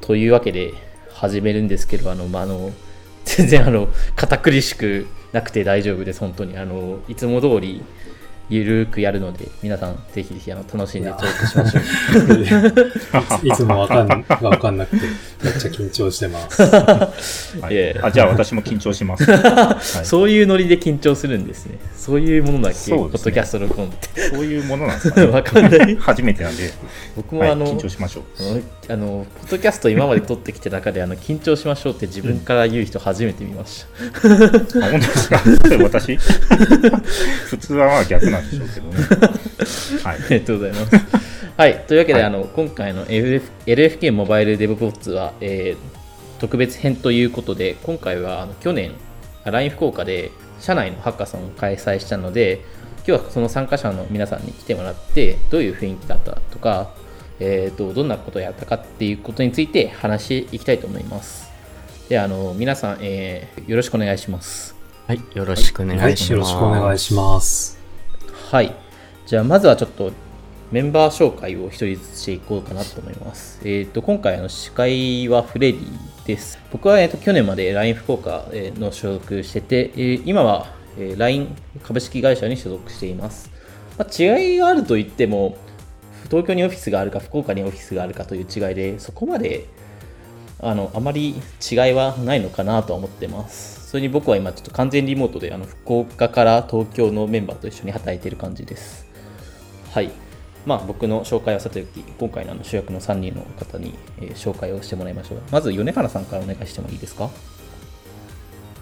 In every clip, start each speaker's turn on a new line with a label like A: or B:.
A: というわけで始めるんですけど、あの、まあ、あの、全然あの、堅苦しくなくて大丈夫です、本当に。あの、いつも通り、ゆるくやるので、皆さんぜひぜひあの楽しんでトークしましょ
B: う。いつもわかんわかんなくて、めっちゃ緊張してます。
C: はい、あじゃあ私も緊張します、は
A: い、そういうノリで緊張するんですね。そういうものだっけ、ね、ポッドキャスト録音って。
C: そういうものなんですか、ね、
A: わかんない。
C: 初めてなんで、
A: 僕もあの、
C: はい、緊張しましょう。
A: あの、ポッドキャスト今まで撮ってきた中で、あの緊張しましょうって自分から言う人初めて見ました。
C: あ、本当ですか？私？普通はまあ逆なんでしょうけどね。
A: はい、ありがとうございます。はい、というわけで、はい、あの今回の LF LFK モバイルデブボッツは、えー、特別編ということで、今回はあの去年、LINE 福岡で社内のハッカソンを開催したので、今日はその参加者の皆さんに来てもらって、どういう雰囲気だったとか、えーと、どんなことをやったかっていうことについて話していきたいと思います。では、あの皆さん、えー、よろしくお願いします。
D: はい、よろしくお願いします。はい、
B: よろしくお願いします。
A: はい。じゃあ、まずはちょっとメンバー紹介を一人ずつしていこうかなと思います。えっ、ー、と、今回の司会はフレディです。僕は、えーと、去年まで LINE 福岡の所属してて、えー、今は LINE 株式会社に所属しています。まあ、違いがあるといっても、東京にオフィスがあるか福岡にオフィスがあるかという違いで、そこまであのあまり違いはないのかなとは思ってます。それに僕は今ちょっと完全リモートであの福岡から東京のメンバーと一緒に働いている感じです。はい。まあ、僕の紹介はさておき、今回の主役の3人の方に、えー、紹介をしてもらいましょう。まず、米原さんからお願いしてもいいですか？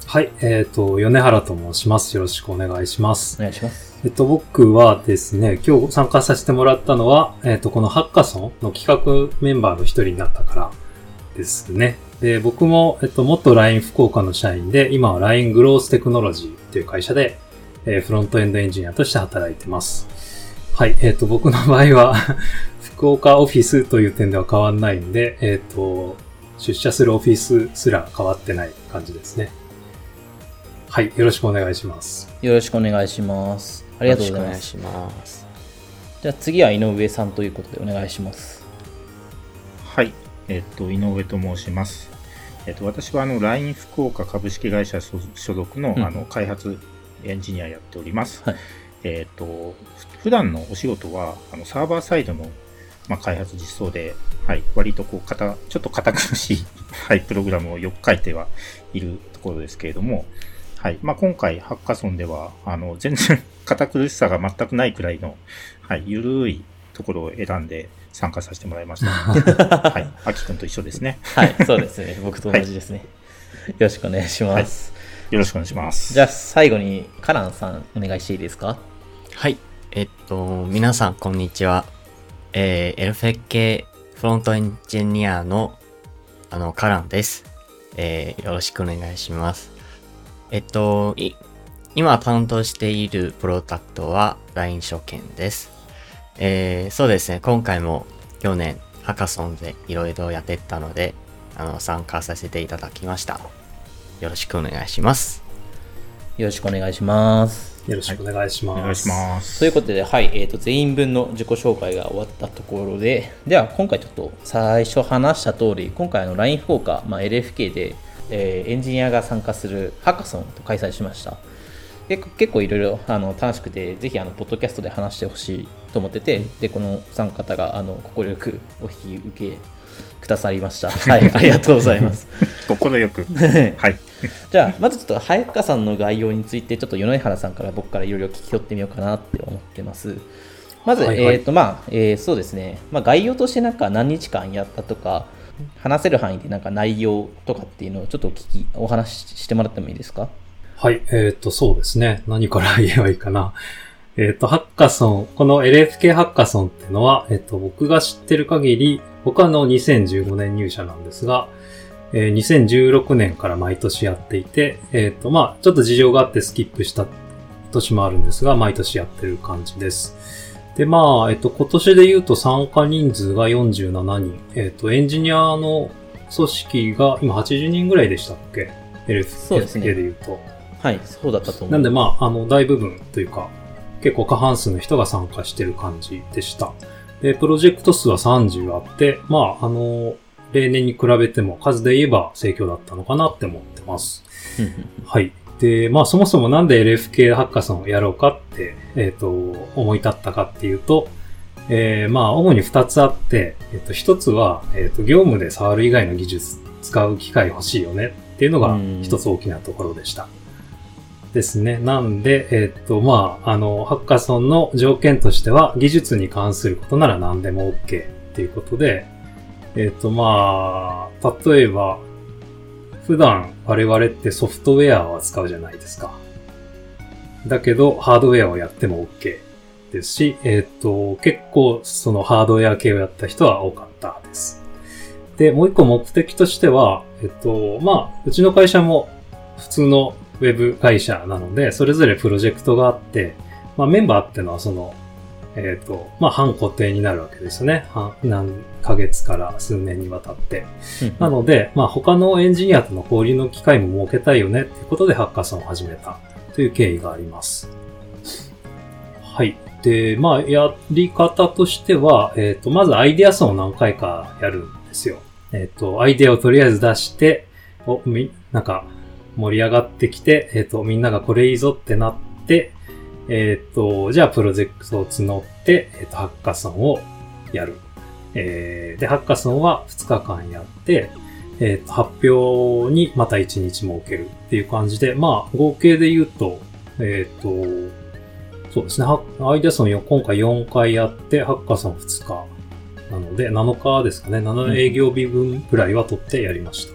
B: はい、えっ、ー、と、米原と申します。よろしくお願いします。
A: お願いします。
B: えっと、僕はですね、今日参加させてもらったのは、えっ、ー、と、このハッカソンの企画メンバーの一人になったからですね。で、僕も、えっと、元 LINE 福岡の社員で、今は LINE グローステクノロジーっていう会社で、えー、フロントエンドエンジニアとして働いてます。はい、えっ、ー、と、僕の場合は 福岡オフィスという点では変わんないんで、えっ、ー、と、出社するオフィスすら変わってない感じですね。はい、よろしくお願いします。
A: よろしくお願いします。ありがとうございます。ますじゃあ次は井上さんということでお願いします。
C: はい、えっ、ー、と、井上と申します。えっ、と、私はあの、LINE 福岡株式会社所属の、うん、あの、開発エンジニアやっております。はいえっ、ー、と、普段のお仕事は、あの、サーバーサイドの、まあ、開発実装で、はい、割とこう、かた、ちょっと堅苦しい、はい、プログラムをよく書いてはいるところですけれども、はい、まあ、今回、ハッカソンでは、あの、全然 堅苦しさが全くないくらいの、はい、ゆるいところを選んで参加させてもらいました。はい、あきくんと一緒ですね。
A: はい、そうですね。僕と同じですね。はい、よろしくお願いします。はい
C: よろしくお願いします。
A: じゃあ最後にカランさんお願いしていいですか？
D: はい。えっと、皆さんこんにちは。えー、エルフェッケフロントエンジニアの、あの、カランです。えー、よろしくお願いします。えっと、今担当しているプロダクトは LINE 書券です。えー、そうですね、今回も去年ハカソンでいろいろやってったので、あの、参加させていただきました。よろしくお願いします。
A: よろしくお願いします。
B: よろしくお願いします。はい、お願いしま
C: す。
A: ということで、はい、えっ、ー、と、全員分の自己紹介が終わったところで、では、今回ちょっと最初話した通り、今回の LINE 福岡、まあ、LFK で、えー、エンジニアが参加するハカソンと開催しました。で結構いろいろあの楽しくて、ぜひあのポッドキャストで話してほしいと思ってて、でこの3方があの快くお引き受けくださりました。はい、ありがとうございます。
C: 心よく。はい。
A: じゃあ、まずちょっと、早川さんの概要について、ちょっと米原さんから僕からいろいろ聞き取ってみようかなって思ってます。まず、はいはい、えっ、ー、と、まあ、えー、そうですね、まあ、概要としてなんか何日間やったとか、話せる範囲でなんか内容とかっていうのをちょっとお聞き、お話ししてもらってもいいですか？
B: はい、えっ、ー、と、そうですね。何から言えばいいかな。えっ、と、ハッカソン、この LFK ハッカソンっていうのは、えっ、と、僕が知ってる限り、僕はの2015年入社なんですが、えー、2016年から毎年やっていて、えっ、ー、と、まあちょっと事情があってスキップした年もあるんですが、毎年やってる感じです。で、まあ、えっ、ー、と、今年で言うと参加人数が47人、えっ、と、エンジニアの組織が今80人ぐらいでしたっけ ?LFK で言うと。
A: はい、そうだったと思う。
B: なんでまあ、あの、大部分というか、結構過半数の人が参加してる感じでした。で、プロジェクト数は30あって、まあ、あの、例年に比べても数で言えば盛況だったのかなって思ってます。はい。で、まあそもそもなんで LFK ハッカソンをやろうかって、えっ、と、思い立ったかっていうと、えーまあ主に二つあって、えっ、と一つは、えっ、と業務で触る以外の技術使う機会欲しいよねっていうのが
A: うん
B: 一つ大きなところでした。ですね。なんで、えっ、と、まあ、あの、ハッカソンの条件としては、技術に関することなら何でも OK っていうことで、えっ、と、まあ、例えば、普段我々ってソフトウェアを扱うじゃないですか。だけど、ハードウェアをやっても OK ですし、えっ、と、結構そのハードウェア系をやった人は多かったです。で、もう一個目的としては、えっと、まあ、うちの会社も普通のウェブ会社なので、それぞれプロジェクトがあって、まあ、メンバーってのはその、えっ、と、まあ、半固定になるわけですね。半何ヶ月から数年にわたって。なので、まあ、他のエンジニアとの交流の機会も設けたいよねっていうことでハッカソンを始めたという経緯があります。はい。で、まあ、やり方としては、えっ、と、まずアイデアソンを何回かやるんですよ。えっ、と、アイデアをとりあえず出して、お、み、なんか、盛り上がってきて、えっ、と、みんながこれいいぞってなって、えっ、と、じゃあプロジェクトを募って、えっ、と、ハッカソンをやる。えーで、ハッカソンは2日間やって、えっ、と、発表にまた1日設けるっていう感じで、まあ、合計で言うと、えっ、と、そうですね、ハッアイデアソンよ今回4回やって、ハッカソン2日なので、7日ですかね、7営業日分くらいは取ってやりました。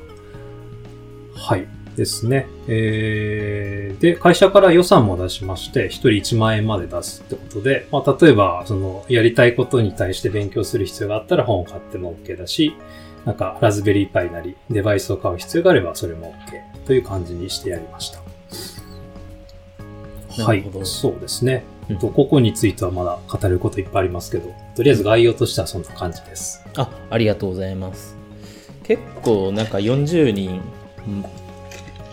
B: はい。ですね。えー、で、会社から予算も出しまして、1人1万円まで出すってことで、まあ、例えば、その、やりたいことに対して勉強する必要があったら本を買っても OK だし、なんか、ラズベリーパイなり、デバイスを買う必要があれば、それも OK という感じにしてやりました。は
A: ない
B: そうですね。
A: うん
B: とここについてはまだ語ることいっぱいありますけど、とりあえず概要としてはそんな感じです。
A: あ、ありがとうございます。結構なんか40人、うん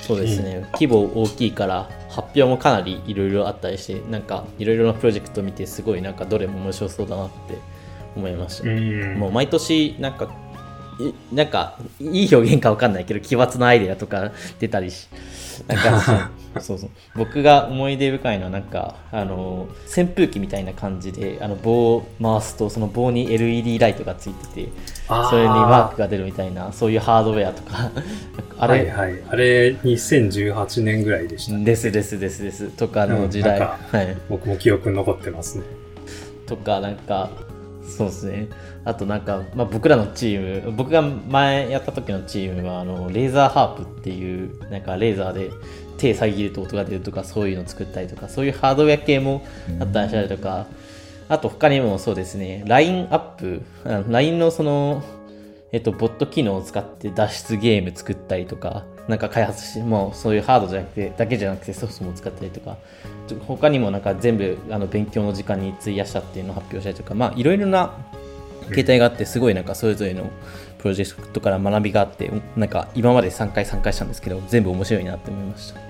A: そうですね、規模大きいから発表もかなりいろいろあったりして、なんかいろいろなプロジェクト見てすごいなんかどれも面白そうだなって思いました。
B: ん。
A: もう毎年なんかいなんかいい表現かわかんないけど奇抜なアイデアとか出たりしなんか そうそう。僕が思い出深いのはなんかあの扇風機みたいな感じであの棒を回すとその棒に LED ライトがついててそれにマークが出るみたいなそういうハードウェアとか。あれ、
B: はいはい。あれ、2018年ぐらいでした。
A: ですですですです。とかの時代、
B: うん
A: はい。
B: 僕も記憶に残ってますね。
A: とかなんかそうですねあとなんか、まあ、僕らのチーム僕が前やった時のチームはあのレーザーハープっていうなんかレーザーで手遮ると音が出るとかそういうのを作ったりとかそういうハードウェア系もあったりしたりとか、あと他にもそうですね LINE アップあの LINE のそのえっと、ボット機能を使って脱出ゲーム作ったりとか、なんか開発して、もうそういうハードじゃなくて、だけじゃなくてソフトも使ったりとか、他にもなんか全部あの勉強の時間に費やしたっていうのを発表したりとか、まあいろいろな形態があって、すごいなんかそれぞれのプロジェクトから学びがあって、なんか今まで3回参加したんですけど、全部面白いなって思いました。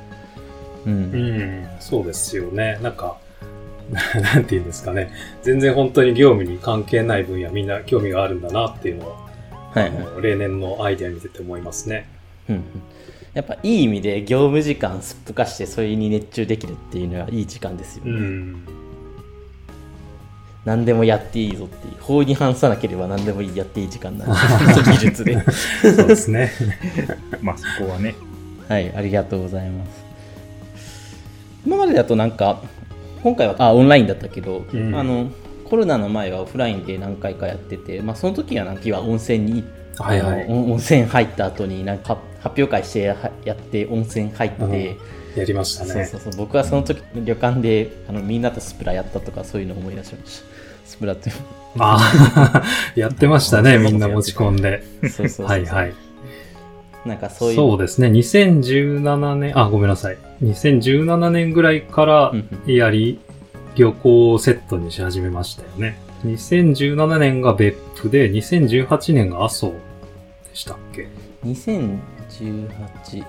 A: うん。
B: うん、そうですよね。なんか、なんて言うんですかね。全然本当に業務に関係ない分野みんな興味があるんだなっていうのは、
A: はい、はい
B: 例年のアイデア見てて思いますね。
A: うんうんやっぱいい意味で業務時間すっぽかしてそれに熱中できるっていうのはいい時間ですよね。
B: うん。
A: 何でもやっていいぞっていう法に反さなければ何でもいいやっていい時間なんで 技術で。
B: そうですね。
C: まあそこはね、
A: はいありがとうございます。今までだとなんか今回はあオンラインだったけど、
B: うん。
A: あのコロナの前はオフラインで何回かやってて、まあ、その時はなんかは温泉に
B: はいはい。
A: 温温泉入った後になんか発表会してややって温泉入って、
B: うん。やりましたね。
A: そうそうそう。僕はその時旅館であのみんなとスプラやったとかそういうのを思い出しましたスプラトゥ
B: ああ、やってましたね、みんな持ち込んで。
A: ーンそうそうそう
B: はいはい。
A: なんかそういう
B: そうですね、2017年、あ、ごめんなさい。2017年ぐらいからやり、旅行をセットにし始めましたよね。2017年が別府で、2018年が阿蘇でしたっけ
A: ？2018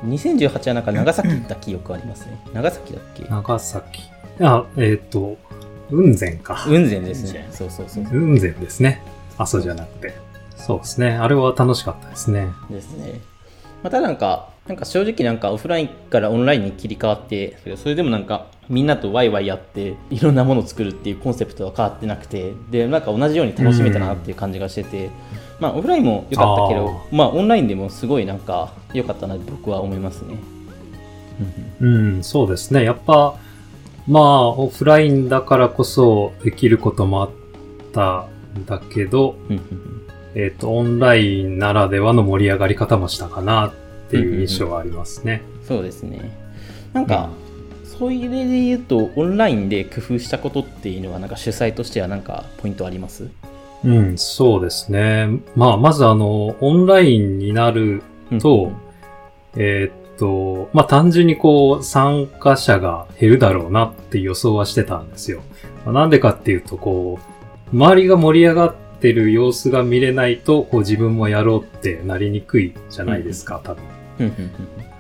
A: 2018はなんか長崎行った記憶ありますね長崎だっけ？
B: 長崎。あ、えっ、と、雲仙か。
A: 雲仙ですねそうそうそう
B: 雲仙ですね。阿蘇じゃなくて。そうですね。あれは楽しかったですね。
A: ですね。またなんか、なんか正直なんかオフラインからオンラインに切り替わって、それでもなんかみんなとワイワイやって、いろんなものを作るっていうコンセプトは変わってなくて、で、なんか同じように楽しめたなっていう感じがしてて、まあオフラインも良かったけど、まあオンラインでもすごいなんか良かったなって僕は思いますね。
B: うん、そうですね。やっぱ、まあ、オフラインだからこそできることもあったんだけど、えっ、と、オンラインならではの盛り上がり方もしたかなっていう印象はありますね。
A: そうですね。なんか、そういう例で言うと、オンラインで工夫したことっていうのは、なんか主催としてはなんかポイントあります？
B: うん、そうですね。まあ、まずあの、オンラインになると、えーっと、まあ、単純にこう、参加者が減るだろうなって予想はしてたんですよ。まあなんでかっていうと、こう、周りが盛り上がってる様子が見れないと、こう自分もやろうってなりにくいじゃないですか、多分。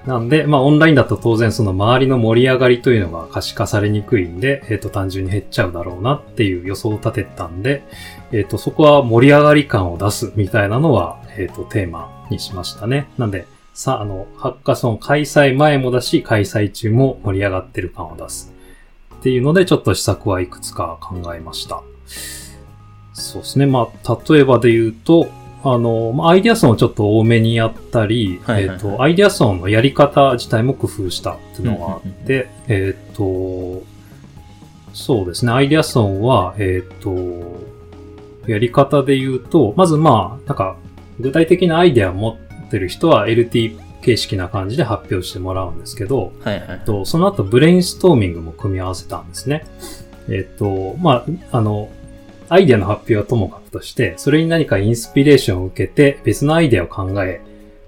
B: なんで、まあ、オンラインだと当然その周りの盛り上がりというのが可視化されにくいんで、えっ、と、単純に減っちゃうだろうなっていう予想を立てたんで、えっ、と、そこは盛り上がり感を出すみたいなのは、えっ、と、テーマにしましたね。なんで、さ、あの、ハッカソン開催前もだし、開催中も盛り上がってる感を出す。っていうので、ちょっと施策はいくつか考えました。そうですね。まあ、例えばで言うと、あの、まあアイデアソンをちょっと多めにやったり、
A: はいはいはい
B: えっ、と、アイデアソンのやり方自体も工夫したっていうのがあって、えっ、と、そうですね。アイデアソンは、えっ、と、やり方で言うと、まずまあ、なんか、具体的なアイデアを持ってる人は LT 形式な感じで発表してもらうんですけど、
A: はいはい。
B: と、その後ブレインストーミングも組み合わせたんですね。えっ、と、まあ、あの、アイデアの発表はともかくとして、それに何かインスピレーションを受けて別のアイデアを考え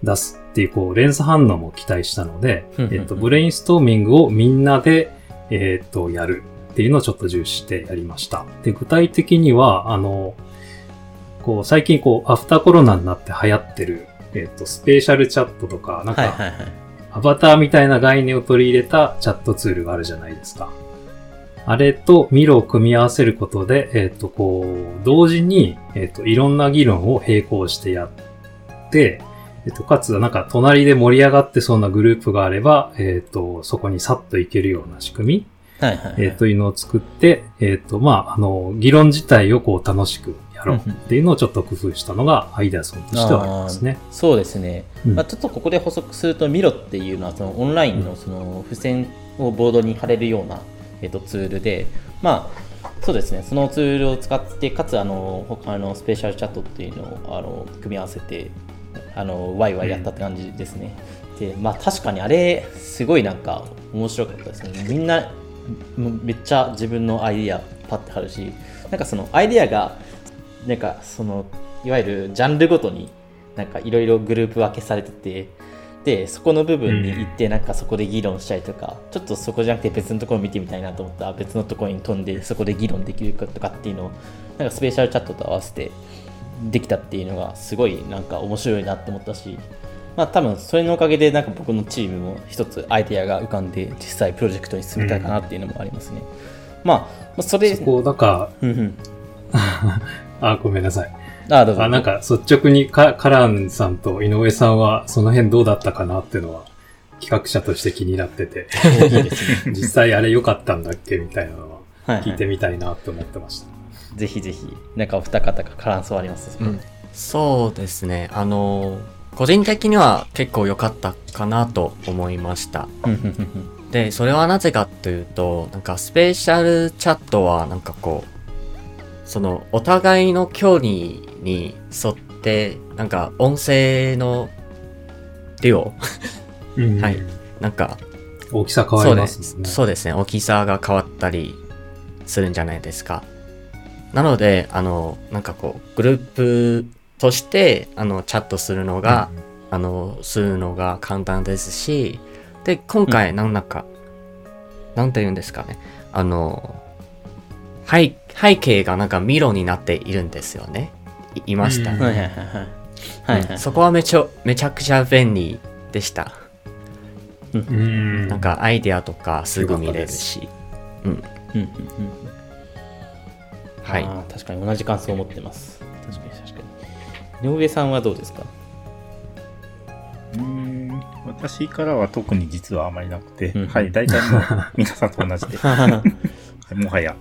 B: 出すっていう、こう、連鎖反応も期待したので、えっと、ブレインストーミングをみんなで、えっと、やるっていうのをちょっと重視してやりました。で、具体的には、あの、こう、最近こう、アフターコロナになって流行ってる、えっと、スペーシャルチャットとか、なんか、
A: はいはいはい。
B: アバターみたいな概念を取り入れたチャットツールがあるじゃないですか。あれとミロを組み合わせることで、えっ、と、こう、同時に、えっ、と、いろんな議論を並行してやって、えっ、と、かつ、なんか、隣で盛り上がってそうなグループがあれば、えっ、と、そこにさっといけるような仕組み、
A: はいはいはい。
B: えっ、と、いうのを作って、えっ、と、まあ、あの、議論自体をこう、楽しくやろうっていうのをちょっと工夫したのが、アイデアソンとしてはありますね。
A: そうですね。
B: うん
A: まあ、ちょっとここで補足すると、ミロっていうのはそのオンラインのその付箋をボードに貼れるような、えっとツールで、まあ、そうですね、そのツールを使って、かつあの他のスペシャルチャットっていうのをあの組み合わせて、あのワイワイやったって感じですね。で、まあ確かにあれ、すごいなんか面白かったですね。みんな、めっちゃ自分のアイディアパッて貼るし、なんかそのアイディアが、なんかそのいわゆるジャンルごとになんかいろいろグループ分けされててでそこの部分に行ってなんかそこで議論したりとか、ちょっとそこじゃなくて別のところを見てみたいなと思ったら別のところに飛んでそこで議論できるかとかっていうのをなんかスペシャルチャットと合わせてできたっていうのがすごいなんか面白いなって思ったしまあ多分それのおかげでなんか僕のチームも一つアイデアが浮かんで実際プロジェクトに進めたかなっていうのもありますね、まあまあそれ
B: そこ、なんか、
A: うんうん
B: あ、ごめんなさい。
A: あどうぞ
B: あ、なんか率直にカカランさんと井上さんはその辺どうだったかなっていうのは企画者として気になってて、実際あれ良かったんだっけみたいなのは
A: はいはい
B: 聞いてみたいなって思ってました。
A: ぜひぜひ、なんかお二方が感想あります、
D: うん、そうですね。あの、個人的には結構良かったかなと思いました。で、それはなぜかというと、なんかスペシャルチャットはなんかこう、そのお互いの距離に沿って、なんか音声の量、
B: うん
D: はい。なんか
B: 大きさ変わりますもんね。
D: そうです。ね、大きさが変わったりするんじゃないですか。なので、あの、なんかこう、グループとして、あの、チャットするのが、あの、するのが簡単ですし、で、今回、なん。なんか、なんて言うんですかね、あの、背背景がなんかミロになっているんですよね。いいました、
B: うん
A: はいはいはいはい。はいはい。
D: うんそこはめちゃめちゃくちゃ便利でした。
B: うん。
D: なんかアイデアとかすぐ見れるし。うん。
A: うんうんうん
D: はい。
A: 確かに同じ感想を持ってます。確かに確か井上さんはどうですか？
C: うーん私からは特に実はあまりなくて、
A: うん
C: はい、大体もう皆さんと同じで、はいもはや、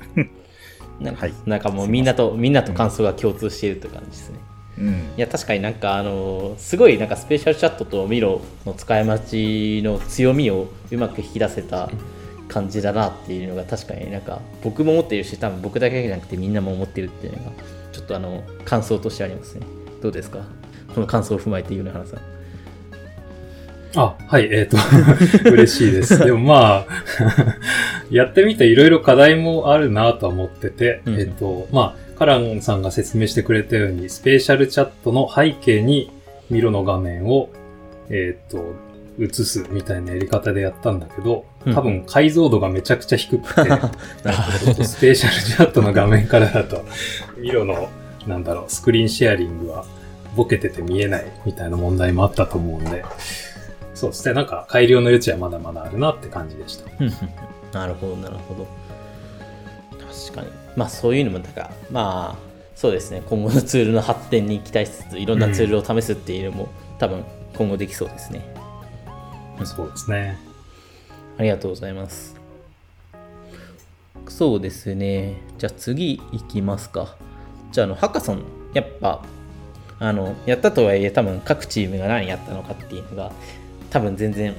A: なんか
C: はい
A: なんかもうみんなとみんなと感想が共通しているって感じですね。
C: うん、
A: いや確かになんかあのすごいなんかスペシャルチャットとミロの使い待ちの強みをうまく引き出せた感じだなっていうのが確かになんか僕も思っているし多分僕だけじゃなくてみんなも思ってるっていうのがちょっとあの感想としてありますね。どうですか？この感想を踏まえて言うの花さん。
B: あ、はい、えっ、と、嬉しいです。でもまあ、やってみていろいろ課題もあるなとは思ってて、
A: うん
B: えっ、と、まあ、カランさんが説明してくれたように、スペーシャルチャットの背景にミロの画面を、えっ、と、映すみたいなやり方でやったんだけど、
A: うん
B: 多分解像度がめちゃくちゃ低くて、
A: なるほど。
B: スペーシャルチャットの画面からだと、ミロの、なんだろう、スクリーンシェアリングはボケてて見えないみたいな問題もあったと思うんで、そうですね、なんか改良の余地はまだまだあるなって感じでした。
A: うんうんなるほど、なるほど。確かに。まあそういうのも、だから、まあ、そうですね、今後のツールの発展に期待しつつ、いろんなツールを試すっていうのも、多分今後できそうですね。
B: そうですね。
A: ありがとうございます。そうですね。じゃあ次行きますか。じゃあ、あの、ハッカソン、やっぱ、あの、やったとはいえ、多分各チームが何やったのかっていうのが、多分全然、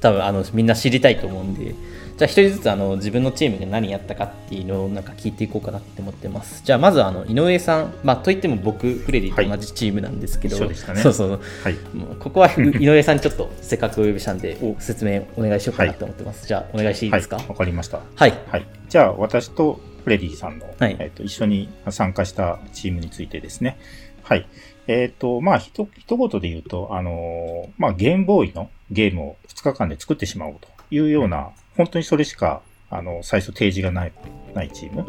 A: 多分あのみんな知りたいと思うんで、じゃあ一人ずつあの自分のチームが何やったかっていうのをなんか聞いていこうかなって思ってます。じゃあまずあの井上さん、まあといっても僕、フレディと同じチームなんですけど、
C: ね
A: そうそう、
C: はい。
A: もうここは 井上さんにちょっとせっかくお呼びしたんで、説明お願いしようかなと思ってます。じゃあお願いしていいですか？
C: はい、わかりました。
A: はい。
C: はい。じゃあ、私とフレディさんの、
A: はい
C: えっと一緒に参加したチームについてですね。はい。えっ、と、まあ、ひと、一言で言うと、あのーまあ、ゲームボーイのゲームを2日間で作ってしまおうというような、本当にそれしか、あの、最初提示がない、ないチーム。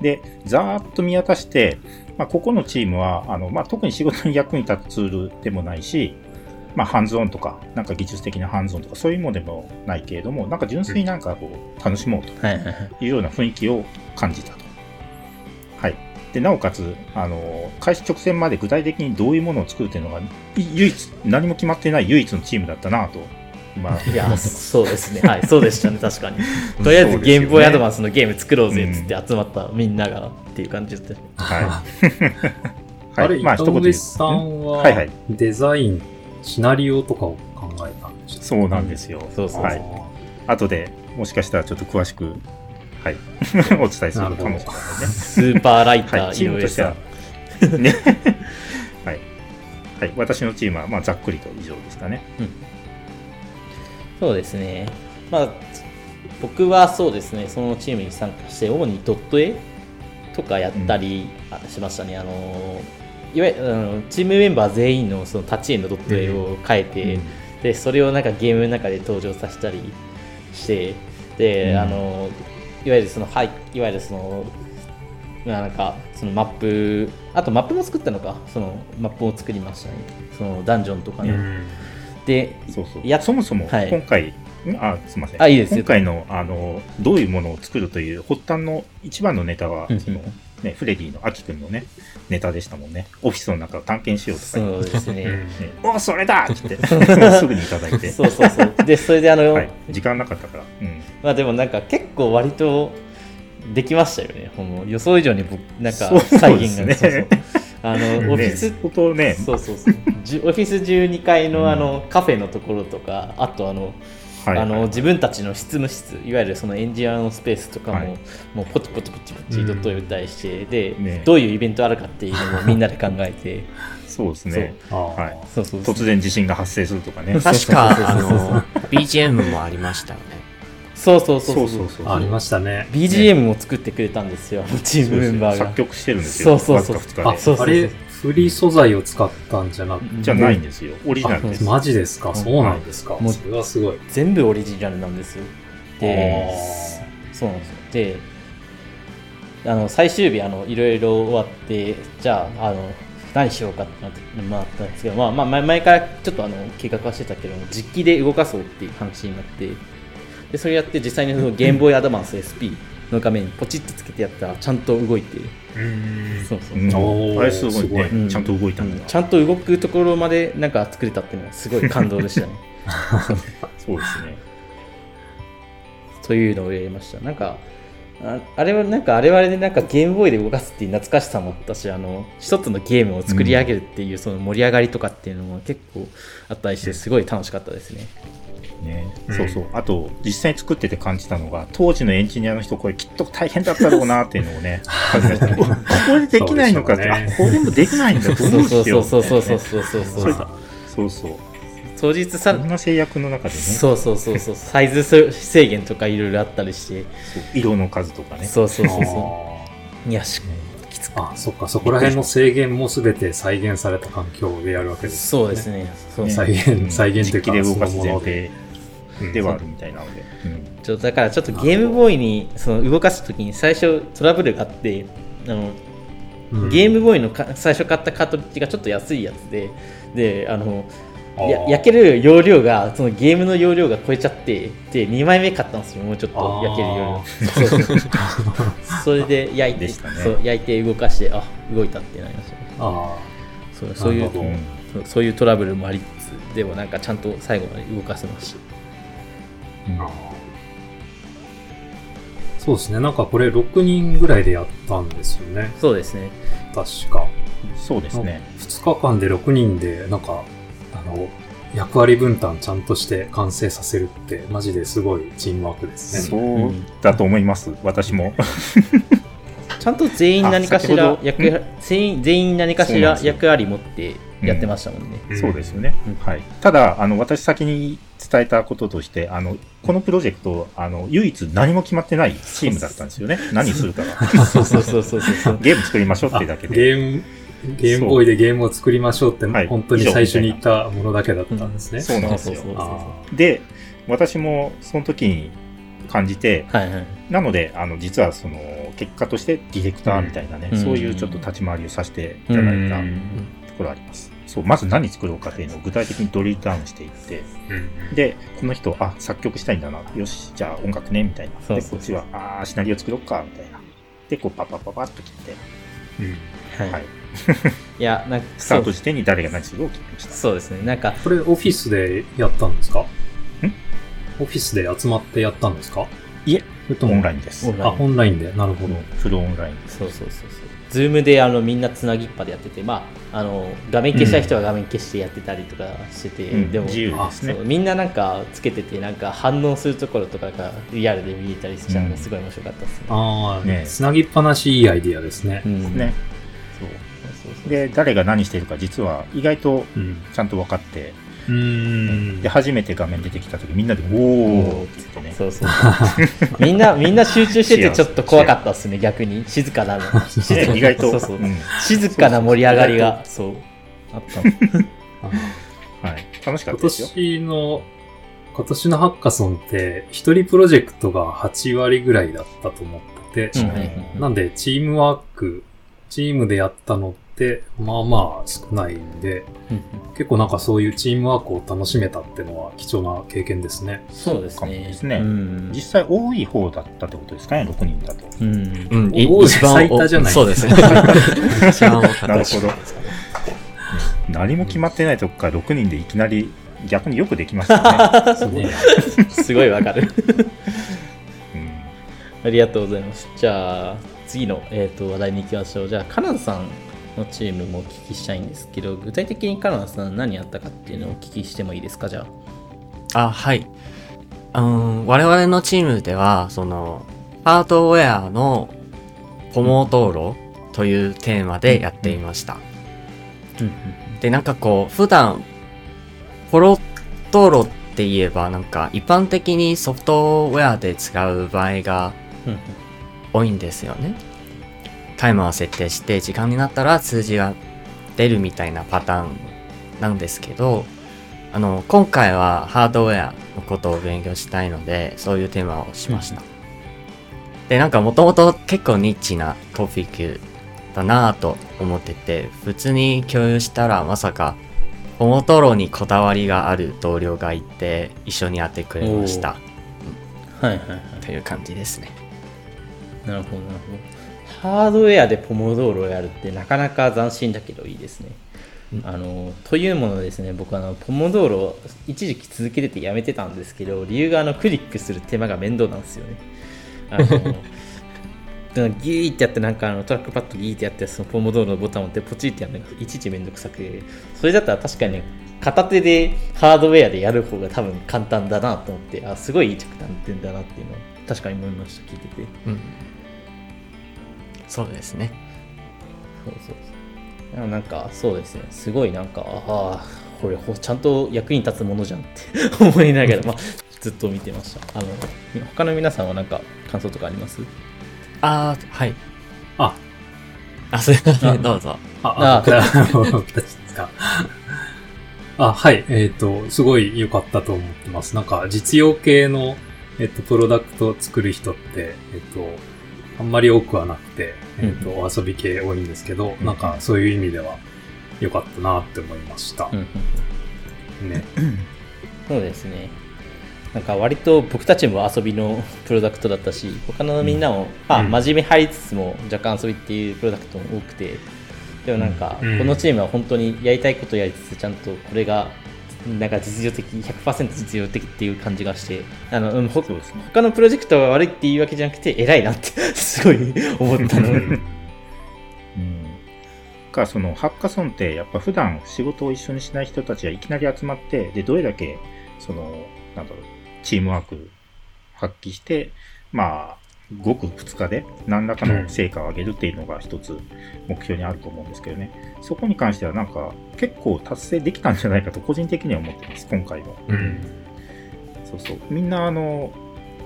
C: で、ざーっと見渡して、まあ、ここのチームは、あの、まあ、特に仕事に役に立つツールでもないし、まあ、ハンズオンとか、なんか技術的なハンズオンとか、そういうものでもないけれども、なんか純粋になんかこう、楽しもうと。
A: い
C: うような雰囲気を感じたと。はい。で、なおかつ、あの、開始直前まで具体的にどういうものを作るというのが、い唯一、何も決まっていない唯一のチームだったなと、今、
A: いや、そうですね。はい、そうでしたね、確かに。とりあえずゲームボーイアドバンスのゲーム作ろうぜっつって集まったみんながっていう感じでした。
C: はい。
B: あれ、
C: まあ、一言
B: さんは、
C: はいはい
B: デザイン、シナリオとかを考えたんでしょ
C: そうなんですよ。
A: そうそうそう
C: はい。後で、もしかしたらちょっと詳しく、はい、お伝えするかもしれないね。
A: スーパーライタ
C: はい、チ
A: ー、
C: ムとしてはね。はい。はい、私のチームは、まあ、ざっくりと以上でしたね。
A: そうですね。まあ、僕はそうですね、そのチームに参加して、主にドット絵とかやったりあしましたね。あのいわゆるあのチームメンバー全員のその立ち絵のドット絵を変えて、
B: うん
A: でそれをなんかゲームの中で登場させたりして、で、
B: うん
A: あのいわゆるその、はい、いわゆるその、まあなんかそのマップ、あとマップも作ったのか、そのマップを作りましたね。そのダンジョンとかの。
B: うん
A: で、
C: そうそう。
A: や
C: そもそも、
A: はい
C: 今回、ん？あ、すみません。
A: あいいですよ
C: 今回の、あの、どういうものを作るという発端の一番のネタは、
A: うん
C: その、ね、フレディのアキ君のね、ネタでしたもんね。オフィスの中を探検しようとか
A: そうですね。
C: おそれだって すぐにいただいて。
A: そうそうそう。で、それであの、
C: はい。時間なかったから。うん。
A: まあでもなんか結構割とできましたよね。もう予想以上に僕なんか再現が、
C: ですね。
A: そうそう。あの、オフィス、
C: ね、
A: そうそうそう。オフィス12階のあのカフェのところとか、あとあの、
C: はい。
A: あの自分たちの執務室、いわゆるそのエンジニアのスペースとかも、
C: はい。
A: もうポチポチポチポチドットを打ったりして、で、
C: ね。
A: どういうイベントあるかっていうのをみんなで考えて、
C: そうですね。はい。
A: そうそうそう。
C: 突然地震が発生するとかね。
D: 確か、BGM もありましたよね。
A: そうそうそう
C: そうそうそう。
B: ありましたね。
A: BGM も作ってくれたんですよ、あのチームメンバーが。
C: 作曲してるんですよ。
A: そうそうそう
C: わずか2日で。
B: あ、
A: そうそうそう
B: あれ、フリー素材を使ったんじゃなくて、
C: じゃないんですよ。オリジナルです。
B: マジですか？そうなんですか？
A: もう
B: それはすごい。
A: 全部オリジナルなんですよ。で、
B: あ
A: そうなんですよ。で、あの最終日あのいろいろ終わって、じゃああの何しようかってなってまああったんですけど、まあまあ前前からちょっとあの計画はしてたけども、実機で動かそうっていう話になって、でそれやって実際にその ゲームボーイアドバンス SP の画面にポチッとつけてやったらちゃんと動いて、
B: う
C: あれすごいね、
A: うん。
C: ちゃんと動いたんだ。
A: ちゃんと動くところまでなんか作れたっていうのはすごい感動でしたね。
C: そうですね。
A: というのを入れました。なんか、ああれはなんかあれはあれでなんかゲームボーイで動かすっていう懐かしさもあったし、あの、一つのゲームを作り上げるっていうその盛り上がりとかっていうのも結構あったりして、すごい楽しかったですね。
C: ね、
B: うん。
C: そうそう。あと、実際に作ってて感じたのが、当時のエンジニアの人、これきっと大変だったろうなっていうのをね、これできないのか。って、
B: ね
C: あ、これもできないんだ、どう
A: そうそう
C: しよ
A: そううそうそう。
C: み
A: そうそう。そう
C: そう。
A: 当日さ
C: そんな制約の中でね、
A: そうそうそうそう。サイズ制限とかいろいろあったりして。
C: 色の数とかね。
A: そうそうそう
B: あ
A: そう。いやしきつく。
B: ーあ、そっか、そこら辺の制限もすべて再現された環境でやるわけです、
A: そうですね。そう
C: ね。
B: 再現、
C: うん。
B: 再現というか、
C: 実機で動かす
B: もの
C: 前提
B: う。ん
C: ではあるみたいなので。うん
A: ちょだからちょっとゲームボーイにその動かすときに最初トラブルがあってあの
B: うん。
A: ゲームボーイのか最初買ったカートリッジがちょっと安いやつでであのや焼ける容量がそのゲームの容量が超えちゃってで2枚目買ったんですよもうちょっと焼ける容量。それで焼いて、
C: ね。
A: そう焼いて動かしてあ動いたってなりました。ね
B: あ
A: そうそういううそういうトラブルもありつつでもなんかちゃんと最後まで動かせました。
B: そうですね。なんかこれ6人ぐらいでやったんですよね。
A: そうですね。
B: 確か。
C: そうですね。
B: 2日間で6人で、なんか、あの、役割分担ちゃんとして完成させるって、マジですごいチームワークです
C: そ
B: ね。
C: うだと思います、私も。
A: ちゃんと全員何かしら役割全員全員何かしら役割持ってやってましたもんね、
B: うん
C: そうですよね。
A: うん
C: はい。ただ、あの、私先に伝えたこととして、あの、このプロジェクト、あの、唯一何も決まってないチームだったんですよね。何するかが。
A: そうそうそうそうそう
C: ゲーム作りましょうっ
B: あ
C: てだけで。
B: ゲーム、ゲームボーイでゲームを作りましょうって、
C: はい。
B: 本当に最初に言ったものだけだったんですね。
C: そうなんですよ。で、私もその時に感じて、
A: はいはい。
C: なので、あの、実はその、結果としてディレクターみたいなね、
A: うん。
C: そういうちょっと立ち回りをさせていただいたところあります。そう、まず何作ろうかっていうのを具体的にドリルダウンしていって、
B: うん。
C: で、この人、あ、作曲したいんだな。よし、じゃあ音楽ね、みたいな。で、こっちは、あーシナリオ作ろうか、みたいな。で、こう、パッパッパッパッと切って、
B: うん。
A: はい、
C: はい。
A: いやなんか
C: スタート時点に誰が何するかを決めました？
A: そうですねなんか
B: これオフィスでやったんですか？オフィスで集まってやったんですか？
C: いえ、オ
B: それとも
C: ンラインです。
B: あ、オンラインで。なるほど。
C: フルオンライン。
A: そうそうそうそう Zoomであのみんなつなぎっぱでやっててまああの画面消したい人は画面消してやってたりとかしてて、
C: うん
A: でも
C: 自由ですね
A: そう。みんななんかつけててなんか反応するところとかがリアルで見えたりしたの
C: うん
A: がすごい面白かったですね。
B: ああ、
C: ね
B: つなぎっぱなしいいアイディアですね
A: う。ん
C: ね。で、誰が何してるか実は意外と
B: うん。
C: ちゃんと分かって、
B: うーん。
C: で、。初めて画面出てきた時みんなで、おーって言ってね。
A: そうそう。みんなみんな集中しててちょっと怖かったですね逆に。静かなの。静か
C: ね意外と、
A: そうそう。
C: うん。
A: 静かな盛り上がりが。そうあったの
C: はい。楽しか
B: 今
C: ったですよ。
B: 年の、今年のハッカソンって、一人プロジェクトが8割ぐらいだったと思ってて、
A: うん。
B: なんで、チームワーク、チームでやったのって、まあまあ少ないんで、
A: うん
B: 結構なんかそういうチームワークを楽しめたっていうのは貴重な経験ですね。
A: そうですね
C: ですね
A: うん
C: 実際多い方だったってことですかね、6人だと。
A: うん
D: うん、い
B: 多い
D: 一番
B: 最多じゃない
D: そうですね。一番多かった
C: なるほど。何も決まってないとこから6人でいきなり逆によくできましたね。
B: すごいな。
A: すごいわかる
C: うん
A: ありがとうございます。じゃあ、次の、えー、と話題に行きましょう。じゃあ、カナダさんのチームもお聞きしたいんですけど、具体的にカナダさん何やったかっていうのをお聞きしてもいいですか、じゃあ。
D: あ、はい。うん、我々のチームでは、その、ハードウェアのポモ道路というテーマでやっていました。で、なんかこう、普段、ポロ道路って言えば、なんか一般的にソフトウェアで使う場合が
A: うん
D: 多いんですよね。タイマーを設定して時間になったら数字が出るみたいなパターンなんですけど、あの、今回はハードウェアのことを勉強したいので、そういうテーマをしました。で、なんかもともと結構ニッチなトピックだなぁと思ってて、普通に共有したらまさか、ポモトロにこだわりがある同僚がいて、一緒にやってくれました。
A: はいはいはい。
D: という感じですね。
A: なるほど、なるほど。ハードウェアでポモドーロをやるってなかなか斬新だけどいいですね。あのというものですね、僕はあのポモドーロを一時期続けててやめてたんですけど、理由があのクリックする手間が面倒なんですよね。あの ギーってやってなんかあのトラックパッドギーってやってそのポモドーロのボタンを押ってポチってやるのがいちいちめんどくさくてそれだったら確かにね片手でハードウェアでやる方が多分簡単だなと思ってあすごいいい着眼点だなっていうのは確かに思いました聞いてて
D: うん。そうですね。
A: そうそうそうでもなんかそうですねすごいなんかああこれほちゃんと役に立つものじゃんって思いながら、まあ、ずっと見てましたあの他の皆さんはなんか感想とかあります？
D: あー、はい。
B: あ、
D: あ、すいませ
A: あ
D: ん、どうぞ。
B: あ、
A: あ
B: あ、僕たちですか。あ、はい。えっ、と、すごい良かったと思ってます。なんか、実用系の、えっ、と、プロダクトを作る人って、えっ、と、あんまり多くはなくて、えっ、と、遊び系多いんですけど、
A: うん。
B: なんか、そういう意味では良かったなって思いました。ね。
A: そうですね。なんか割と僕たちも遊びのプロダクトだったし、他のみんなも、まあ
B: うん。
A: 真面目入りつつも若干遊びっていうプロダクトも多くて、でもなんか
B: うん。
A: このチームは本当にやりたいことやりつつ、ちゃんとこれがなんか実用的、100%実用的っていう感じがして、あの、うん、ほ
C: ね。
A: 他のプロジェクトが悪いっていうわけじゃなくて、偉いなって すごい思ったの。
C: うん。か、その、ハッカソンって、やっぱ普段仕事を一緒にしない人たちがいきなり集まって、で、どれだけ、その、なんだろう、チームワーク発揮して、まあ、ごく2日で何らかの成果を上げるっていうのが一つ目標にあると思うんですけどね。そこに関してはなんか結構達成できたんじゃないかと個人的には思ってます、今回は。
B: うん。
C: そうそう。みんなあの、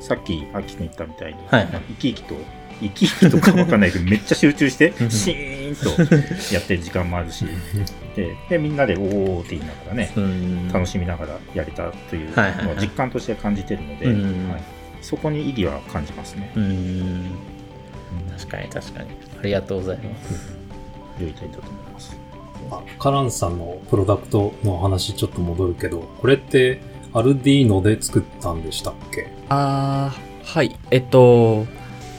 C: さっき秋に言ったみたいに、
A: はい。
C: 生き生きと、生き生きとかわかんないけど、めっちゃ集中して
A: う、ん。
C: シーンとやってる時間もあるし、で、でみんなでおーって言いながらね、
A: う。ん
C: 楽しみながらやれたというのを実感として感じてるので、
A: うん。
C: はいそこに意義は感じますね。
A: うん確かに確かに。ありがとうございます。
C: 良い点だと思います。
B: あカランさんのプロダクトの話ちょっと戻るけど、これってアルディーノで作ったんでしたっけ？
D: あー、はい。えっと、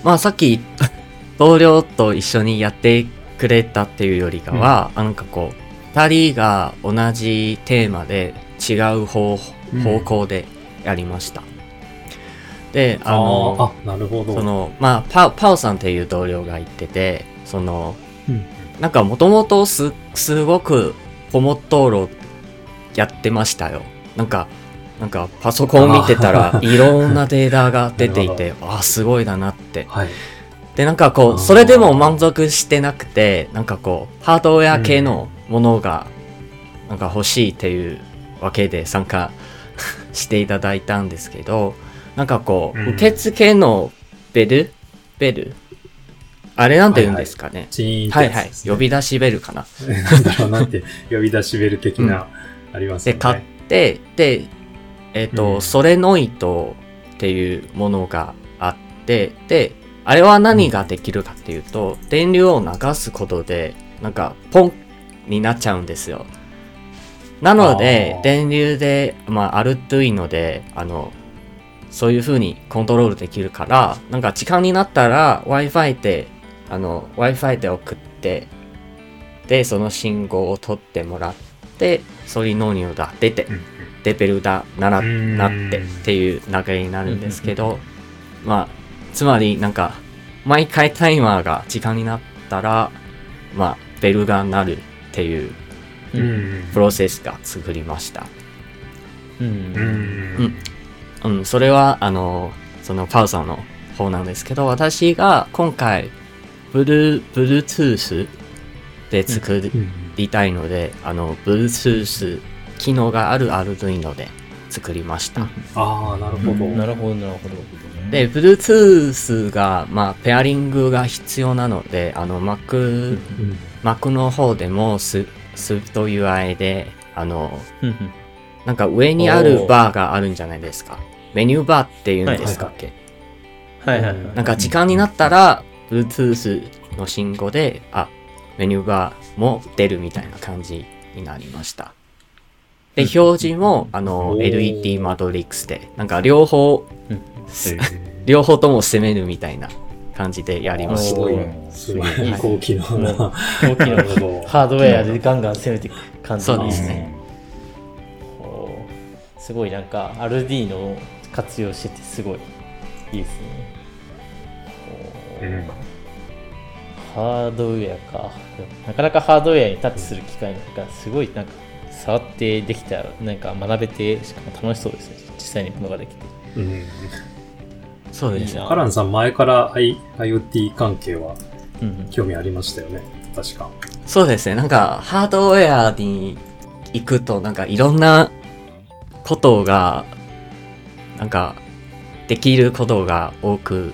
D: まあさっき 同僚と一緒にやってくれたっていうよりかは、なんかこう、二人が同じテーマで違う方向でやりました。で、あの、
B: あなるほど。
D: その、まあ、パパオさんっていう同僚が言ってて、その、
B: うん
D: なんかもともとす、すごくポモトーロやってましたよ。なんか、なんかパソコン見てたらいろんなデータが出ていて、あ、すごいだなって。
B: はい。
D: で、なんかこう、それでも満足してなくて、なんかこう、ハードウェア系のものが、なんか欲しいっていうわけで参加 していただいたんですけど、なんかこう、
B: うん
D: 受付のベル？ベル？あれなんて言うんですかね。はいはい
B: やつです。ね
D: 呼び出しベルかな。
B: なんだろう、なんて、呼び出しベル的な、ありますね。
D: 買って、で、えっ、と、
B: うん
D: ソレノイトっていうものがあって、で、あれは何ができるかっていうと、電流を流すことで、なんか、ポンになっちゃうんですよ。なので電流で、まあ、アルトゥイノで、あの、そういう風にコントロールできるから、なんか時間になったら Wi-Fi で、あの、Wi-Fi で送って、で、その信号を取ってもらって、ソリノーニュが出て
B: う、ん
D: レベルだなら
B: うん。
D: なってっていう流れになるんですけど、まあ、つまりなんか、毎回タイマーが時間になったら、まあ、ベルが鳴るっていうプロセスが作りました。
A: うん。
B: うん
D: うんうん、それは、あの、そのパウさんの方なんですけど、私が今回、ブルー、ブルートゥースで作
B: うん
D: りたいので、あの、ブルートゥース機能があるアルドイノで作りました。
B: ああ、なるほど。
A: なるほどなるほど。
D: で、Bluetooth が、まあ、ペアリングが必要なので、あの、Mac、
B: うん、
D: Mac の方でもス、Swift UI で、あの、
A: うんうん
D: なんか上にあるバーがあるんじゃないですか。メニューバーっていうんですかっけ、
A: はいはい。はい。
D: なんか時間になったら、Bluetooth の信号で、あ、メニューバーも出るみたいな感じになりました。で、表示も、あの、LED マトリックスで、なんか両方、両方とも攻めるみたいな感じでやります
B: す。ごい
C: うん、
B: すごい。高機能な。
A: 高機能
B: なるほど
A: ハードウェアでガンガン攻めていく感じ
D: ですね。
A: すごいなんかアルディーノを活用しててすごいいいですねこう
B: うん
A: ハードウェアかなかなかハードウェアにタッチする機会なんかすごいなんか触ってできたらなんか学べてしかも楽しそうですね実際にものができて
B: うん。
D: そうですね。
B: カランさん前から I IoT 関係は
A: うんうん
B: 興味ありましたよね。確か。
D: そうですね。なんか、ハードウェアに行くと、なんかいろんなことが、なんか、できることが多く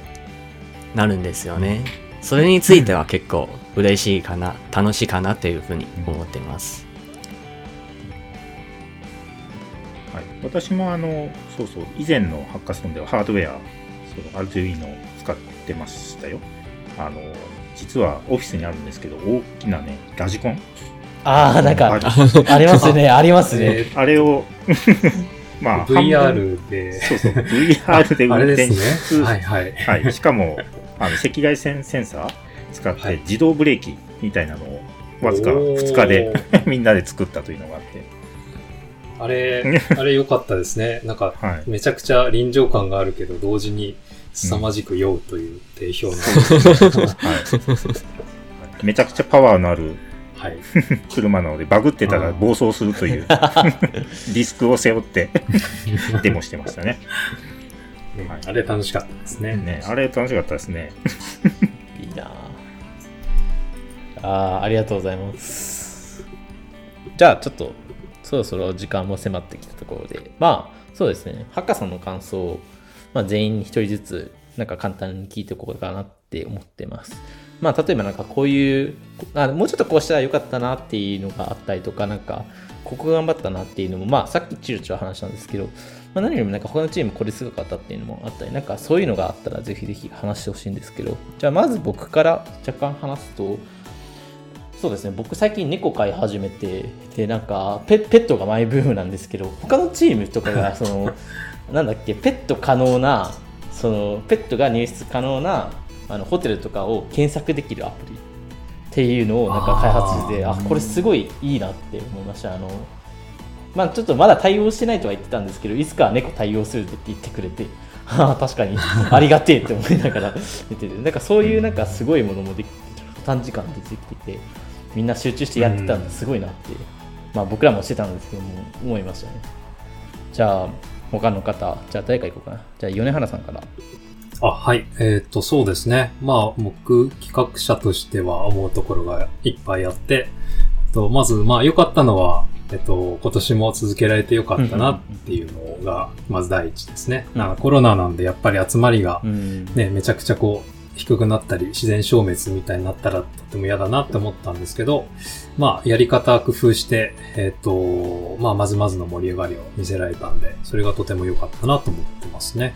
D: なるんですよね。それについては結構嬉しいかな、楽しいかなというふうに思ってます。
C: はい、私もあの、そうそう、以前のハッカソンではハードウェア、そのアルトゥイーノを使ってましたよ。あの、実はオフィスにあるんですけど、大きなね、ラジコン。
A: ああなんか
C: あ
A: ありますねありますね
B: え
C: あれを、まあ、
B: VR で、
C: そうそう、VR で運転し
B: ですね。
C: つつ、
B: はいはい。
C: はい、しかも、あの赤外線センサー使っ
B: はい
C: て自動ブレーキみたいなのを、わずか
B: おー
C: 2日で みんなで作ったというのがあって、
B: あれ、あれ良かったですね。なんか、
C: はい。
B: めちゃくちゃ臨場感があるけど、同時に凄まじく酔うという定評の。
C: はい、めちゃくちゃパワーのある
B: はい。
C: 車なので、バグってたら暴走するという リスクを背負って デモしてましたね。はい
B: あれ楽しかったですね。
C: ねあれ楽しかったですね。
A: いいなあありがとうございますじゃあちょっとそろそろ時間も迫ってきたところでまあそうですねハッカさんの感想を、まあ、全員に一人ずつなんか簡単に聞いていこうかなって思ってますまあ例えばなんかこういうあもうちょっとこうしたらよかったなっていうのがあったりとかなんかここ頑張ったなっていうのもまあさっきチルチル話したんですけどまあ、何よりもなんか他のチームこれすごかったっていうのもあったり、なんかそういうのがあったらぜひぜひ話してほしいんですけど、じゃあまず僕から若干話すと、そうですね、僕最近猫飼い始めて、で、なんかペペットがマイブームなんですけど、他のチームとかが、その、なんだっけ、ペット可能な、その、ペットが入室可能なあのホテルとかを検索できるアプリっていうのをなんか開発して、あこれすごいいいなって思いました。あのまあ、ちょっとまだ対応してないとは言ってたんですけど、いつかは猫対応するって言ってくれて、は あ、確かに ありがてえって思いながら 言ってて、なんかそういうなんかすごいものもできて、短時間でできてて、みんな集中してやってたんですごいなって、まあ僕らもしてたんですけども、思いましたね。じゃあ、他の方、じゃあ誰からいこうかな。じゃあ、米原さんから。
B: あ、はい。えっ、と、そうですね。まあ、僕、企画者としては思うところがいっぱいあって、とまず、まあ、良かったのは、えっと、今年も続けられて良かったなっていうのが、まず第一ですね。
A: うん
B: なんかコロナなんで、やっぱり集まりが
A: うん。
B: ね、めちゃくちゃこう、低くなったり、自然消滅みたいになったらとても嫌だなって思ったんですけど、まあ、やり方工夫して、えっ、と、まあ、まずまずの盛り上がりを見せられたんで、それがとても良かったなと思ってますね。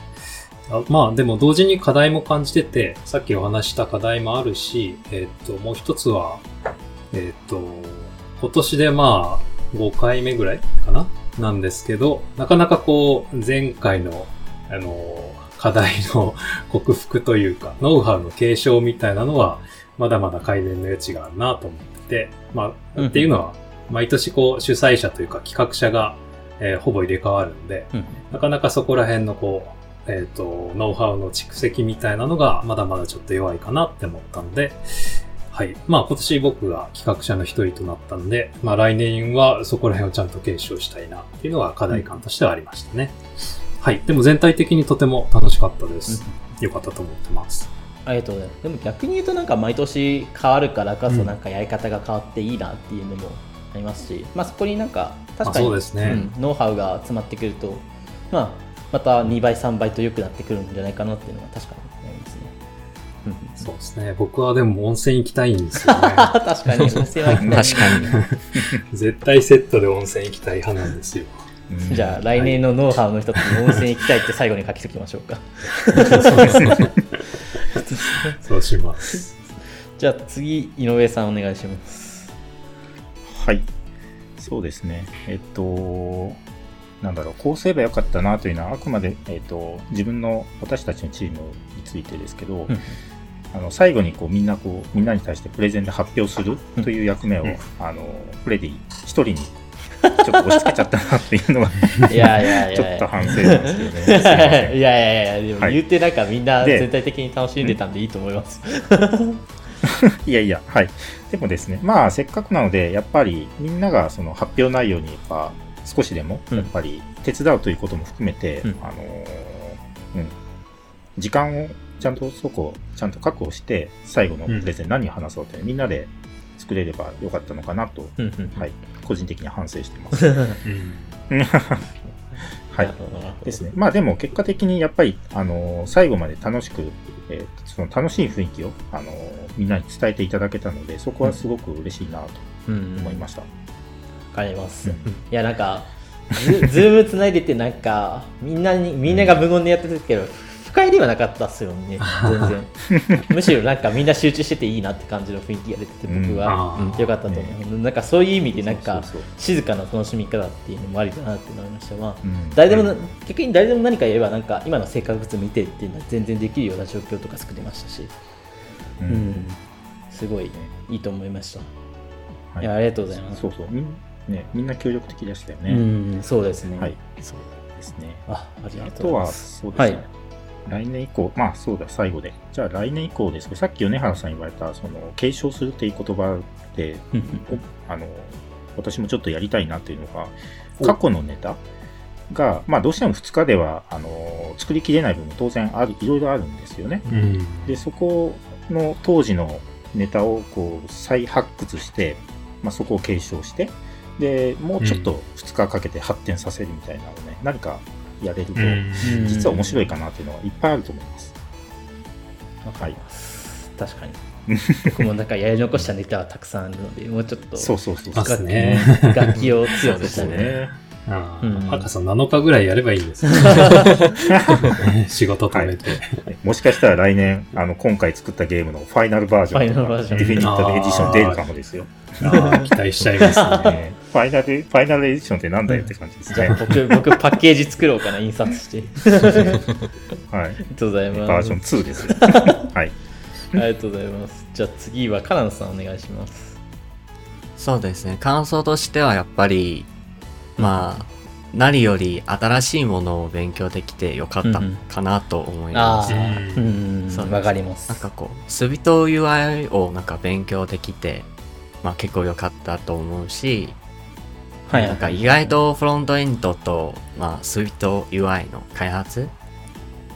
B: あまあ、でも同時に課題も感じてて、さっきお話しした課題もあるし、えっ、と、もう一つは、えっ、と、今年でまあ、5回目ぐらいかな？なんですけど、なかなかこう、前回の、あの、課題の 克服というか、ノウハウの継承みたいなのは、まだまだ改善の余地があるなと思ってて、まあ、
A: うん
B: っていうのは、毎年こう、主催者というか企画者が、えーほぼ入れ替わるんで、
A: うん。
B: なかなかそこら辺のこう、えっ、と、ノウハウの蓄積みたいなのが、まだまだちょっと弱いかなって思ったんで、はい。まあ今年僕が企画者の一人となったんで、まあ来年はそこら辺をちゃんと継承したいなっていうのが課題感としてはありましたね。はい。でも全体的にとても楽しかったです。よかったと思ってます。
A: ありがとうございます。でも逆に言うとなんか毎年変わるからこそ
B: うん
A: なんかやり方が変わっていいなっていうのもありますし、まあそこになんか確
B: あ
A: かに、
B: そうですね。
A: うんノウハウが詰まってくると、まあまた2倍3倍と良くなってくるんじゃないかなっていうのは確かに思いますね。うん
B: そうですね。僕はでも温泉行きたいんですよね。
A: 確かに、温泉は行きたい
D: 確かに。
B: 絶対セットで温泉行きたい派なんですよ。
C: うん
A: じゃあ来年のノウハウの一つに温泉行きたいって最後に書きときましょうか。
B: そうですね。そうします。
A: じゃあ次、井上さんお願いします。
C: はい。そうですね。えっと、なんだろう、こうすればよかったなというのは、あくまで、えっと、自分の、私たちのチームについてですけど、
A: うん。
C: あの最後にこうみんなこうみんなに対してプレゼンで発表するという役目を、
B: うん。
C: あのフレディ一人にちょっと押し付けちゃったなっていうのは
A: いやいやいや
C: ちょっと反省なんですけどね。すい
A: やいやいや、でも
C: はい。
A: 言ってなんかみんな
C: で
A: 全体的に楽しんでたんでいいと思います。
C: いやいや、はい。でもですね、まあ、せっかくなので、やっぱりみんながその発表内容にやっぱ少しでも、
A: うん。
C: やっぱり手伝うということも含めて、
A: うん。
C: あのーうん、時間をちゃんとそこをちゃんと確保して、最後のプレゼン何を話そうって、みんなで作れればよかったのかなと、
A: うんうん
C: はい、個人的に反省してます。
B: うん。
C: はい。ですね。まあでも結果的にやっぱり、あのー最後まで楽しく、えーその楽しい雰囲気を、あのーみんなに伝えていただけたので、そこはすごく嬉しいなと
A: うん。
C: 思いました。
A: わかります。
C: うん。
A: いや、なんか、ズズームつないでて、なんか、みんなに、みんなが無言でやってたけど、不快ではなかったっすよね、全然。むしろなんかみんな集中してていいなって感じの雰囲気が出てて、僕は、
B: あー。
A: よかったと思う。なんかそういう意味で、なんか静かな楽しみ方っていうのもありだなって思いました。まあ、
C: うん。
A: 誰でもな、逆に誰でも何か言えば、なんか今の生活物見てっていうのは全然できるような状況とか作れましたし、
C: う
A: うん。ん、すごいいいと思いました。
C: はい。
A: いやありがとうございます。
C: そうそう。みん,、ね、みんな協力的でしたよね。
A: うん、そうですね。
C: はい。
D: そう
C: ですね。
A: あ、あり
C: あ
A: がとうございます。
C: そうですね。
A: はい
C: 来年以降、まあそうだ、最後で。じゃあ来年以降ですけど、さっき米原さん言われた、その、継承するっていう言葉で、
A: うん
C: おあの、私もちょっとやりたいなっていうのが、
B: お
C: 過去のネタが、まあどうしても2日では、あの、作りきれない部分当然ある、いろいろあるんですよね。
B: うん
C: で、そこの当時のネタをこう再発掘して、まあ、そこを継承して、で、もうちょっと2日かけて発展させるみたいなのをね、何かやれると、
B: うん
C: 実は面白いかなっていうのはいっぱいあると思います。はい。
A: 確かに。僕もなんかやり残したネタはたくさんあるので、もうちょっと
C: そうそうそう
B: あ
C: そう。
B: っすね
A: 楽器を強くした
C: そう
A: ね。
C: ね。
B: あ
A: うん
B: あ、赤さん7日ぐらいやればいいんですよ。仕事止めて。
C: もしかしたら来年、あの、今回作ったゲームのファイナルバージョンディフィニットエディション出るかもですよ。
B: ああ期待しちゃいますね。
C: ねファイナル、ファイナルエディションってなんだよって感じです
A: じゃあ
C: ね。
A: 僕、僕パッケージ作ろうかな、印刷して。
C: はい。
A: ありがとうございます。
C: バージョン2ですよ。はい。
A: ありがとうございます。じゃあ次はカナンさんお願いします。
D: そうですね。感想としてはやっぱり、まあ、何より新しいものを勉強できてよかったかなと思います。
A: ああ、
B: う
A: うんかります。
D: なんかこう、スビト UI をなんか勉強できて、まあ結構良かったと思うし、
A: はい、
D: なんか意外とフロントエンドと、まあ、スイート UI の開発